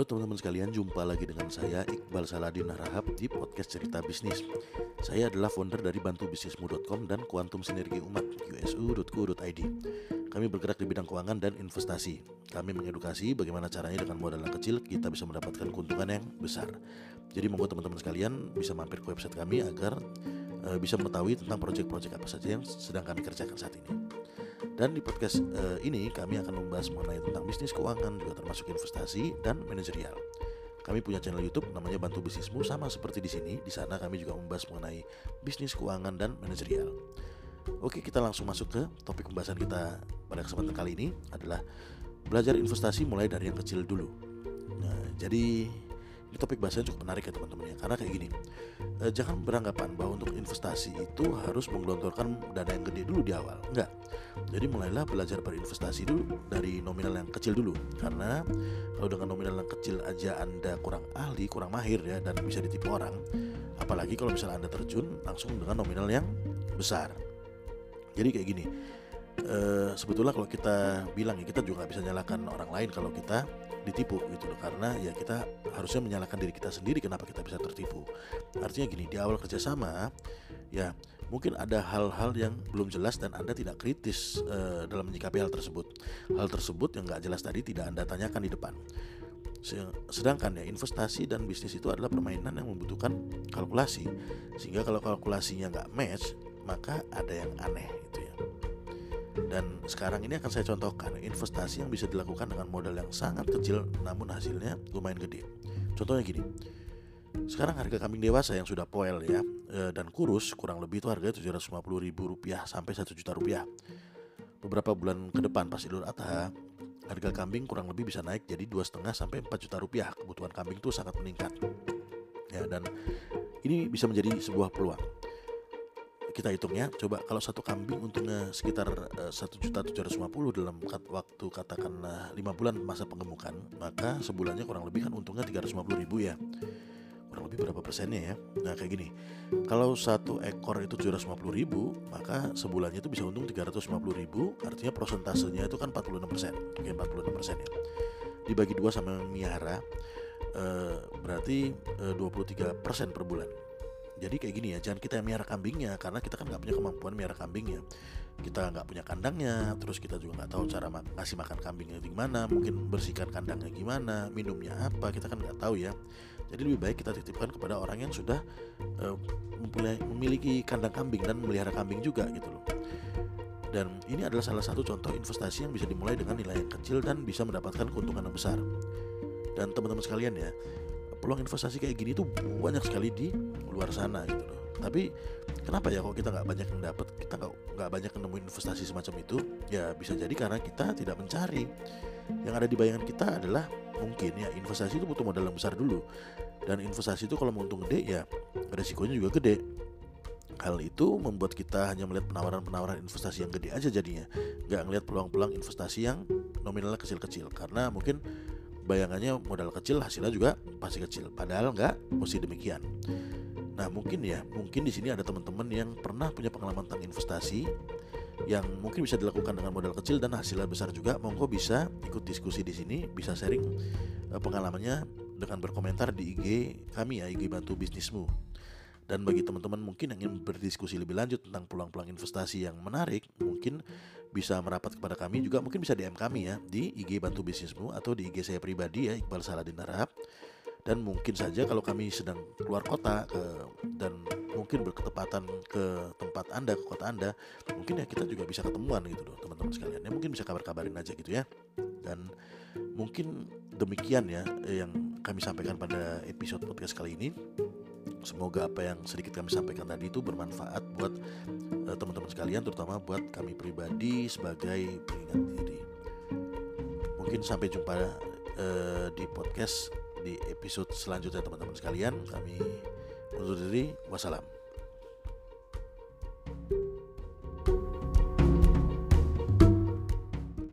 Halo teman-teman sekalian, jumpa lagi dengan saya Iqbal Saladin Rahab di podcast Cerita Bisnis. Saya adalah founder dari bantubisnismu.com dan Kuantum Sinergi Umat usu.co.id. Kami bergerak di bidang keuangan dan investasi. Kami mengedukasi bagaimana caranya dengan modal yang kecil kita bisa mendapatkan keuntungan yang besar. Jadi monggo teman-teman sekalian bisa mampir ke website kami agar uh, bisa mengetahui tentang proyek-proyek apa saja yang sedang kami kerjakan saat ini. Dan di podcast uh, ini kami akan membahas mengenai tentang bisnis keuangan juga termasuk investasi dan manajerial. Kami punya channel YouTube namanya Bantu Bisnismu sama seperti di sini. Di sana kami juga membahas mengenai bisnis keuangan dan manajerial. Oke, kita langsung masuk ke topik pembahasan kita pada kesempatan kali ini adalah belajar investasi mulai dari yang kecil dulu. Nah, jadi ini topik bahasanya cukup menarik ya teman-teman ya. Karena kayak gini eh, jangan beranggapan bahwa untuk investasi itu harus menggelontorkan dana yang gede dulu di awal. Enggak. Jadi mulailah belajar berinvestasi dulu dari nominal yang kecil dulu. Karena kalau dengan nominal yang kecil aja anda kurang ahli kurang mahir ya dan bisa ditipu orang apalagi kalau misalnya anda terjun langsung dengan nominal yang besar. Jadi kayak gini uh, sebetulnya kalau kita bilang ya kita juga nggak bisa nyalakan orang lain kalau kita ditipu gitu loh. Karena ya kita harusnya menyalahkan diri kita sendiri kenapa kita bisa tertipu. Artinya gini di awal kerjasama ya mungkin ada hal-hal yang belum jelas dan anda tidak kritis uh, dalam menyikapi hal tersebut. Hal tersebut yang nggak jelas tadi tidak anda tanyakan di depan. Sedangkan ya investasi dan bisnis itu adalah permainan yang membutuhkan kalkulasi. Sehingga kalau kalkulasinya nggak match maka ada yang aneh gitu ya dan sekarang ini akan saya contohkan investasi yang bisa dilakukan dengan modal yang sangat kecil namun hasilnya lumayan gede. Contohnya gini. Sekarang harga kambing dewasa yang sudah poel ya e, dan kurus kurang lebih itu harganya 750 ribu rupiah sampai 1 juta rupiah. Beberapa bulan ke depan pas Idul Adha harga kambing kurang lebih bisa naik jadi dua setengah sampai 4 juta rupiah. Kebutuhan kambing itu sangat meningkat. Ya dan ini bisa menjadi sebuah peluang kita hitungnya coba kalau satu kambing untungnya sekitar eh, satu juta tujuh ratus lima puluh dalam waktu katakanlah lima bulan masa pengemukan maka sebulannya kurang lebih kan untungnya tiga ratus lima puluh ribu ya. Kurang lebih berapa persennya ya? Nah kayak gini. Kalau satu ekor itu tujuh ratus lima puluh ribu maka sebulannya itu bisa untung tiga ratus lima puluh ribu artinya prosentasenya itu kan 46 persen. Oke 46 persen ya. Dibagi dua sama miara eh, berarti eh, 23 persen per bulan jadi kayak gini ya jangan kita yang miara kambingnya karena kita kan nggak punya kemampuan miara kambingnya. Kita nggak punya kandangnya terus kita juga nggak tahu cara mak ngasih makan kambingnya gimana mungkin bersihkan kandangnya gimana minumnya apa kita kan nggak tahu ya. Jadi lebih baik kita titipkan kepada orang yang sudah uh, memiliki kandang kambing dan melihara kambing juga gitu loh. Dan ini adalah salah satu contoh investasi yang bisa dimulai dengan nilai yang kecil dan bisa mendapatkan keuntungan yang besar. Dan teman-teman sekalian ya peluang investasi kayak gini tuh banyak sekali di luar sana gitu loh. Tapi kenapa ya kok kita nggak banyak yang dapat kita nggak nggak banyak nemuin investasi semacam itu? Ya bisa jadi karena kita tidak mencari. Yang ada di bayangan kita adalah mungkin ya investasi itu butuh modal yang besar dulu. Dan investasi itu kalau untung gede ya resikonya juga gede. Hal itu membuat kita hanya melihat penawaran-penawaran investasi yang gede aja jadinya, nggak ngelihat peluang-peluang investasi yang nominalnya kecil-kecil. Karena mungkin bayangannya modal kecil hasilnya juga pasti kecil. Padahal nggak mesti demikian. Nah mungkin ya mungkin di sini ada teman-teman yang pernah punya pengalaman tentang investasi yang mungkin bisa dilakukan dengan modal kecil dan hasilnya besar juga. Monggo bisa ikut diskusi di sini bisa sharing eh, pengalamannya dengan berkomentar di IG kami ya IG bantu bisnismu dan bagi teman-teman mungkin yang ingin berdiskusi lebih lanjut tentang peluang-peluang investasi yang menarik, mungkin bisa merapat kepada kami juga mungkin bisa DM kami ya di IG Bantu Bisnismu atau di IG saya pribadi ya Iqbal Saladin Arab. Dan mungkin saja kalau kami sedang keluar kota ke dan mungkin berketepatan ke tempat Anda, ke kota Anda, mungkin ya kita juga bisa ketemuan gitu loh teman-teman sekalian. Ya mungkin bisa kabar-kabarin aja gitu ya. Dan mungkin demikian ya yang kami sampaikan pada episode podcast kali ini. Semoga apa yang sedikit kami sampaikan tadi itu bermanfaat buat uh, teman-teman sekalian, terutama buat kami pribadi sebagai pengingat diri. Mungkin sampai jumpa uh, di podcast di episode selanjutnya teman-teman sekalian. Kami undur diri. Wassalam.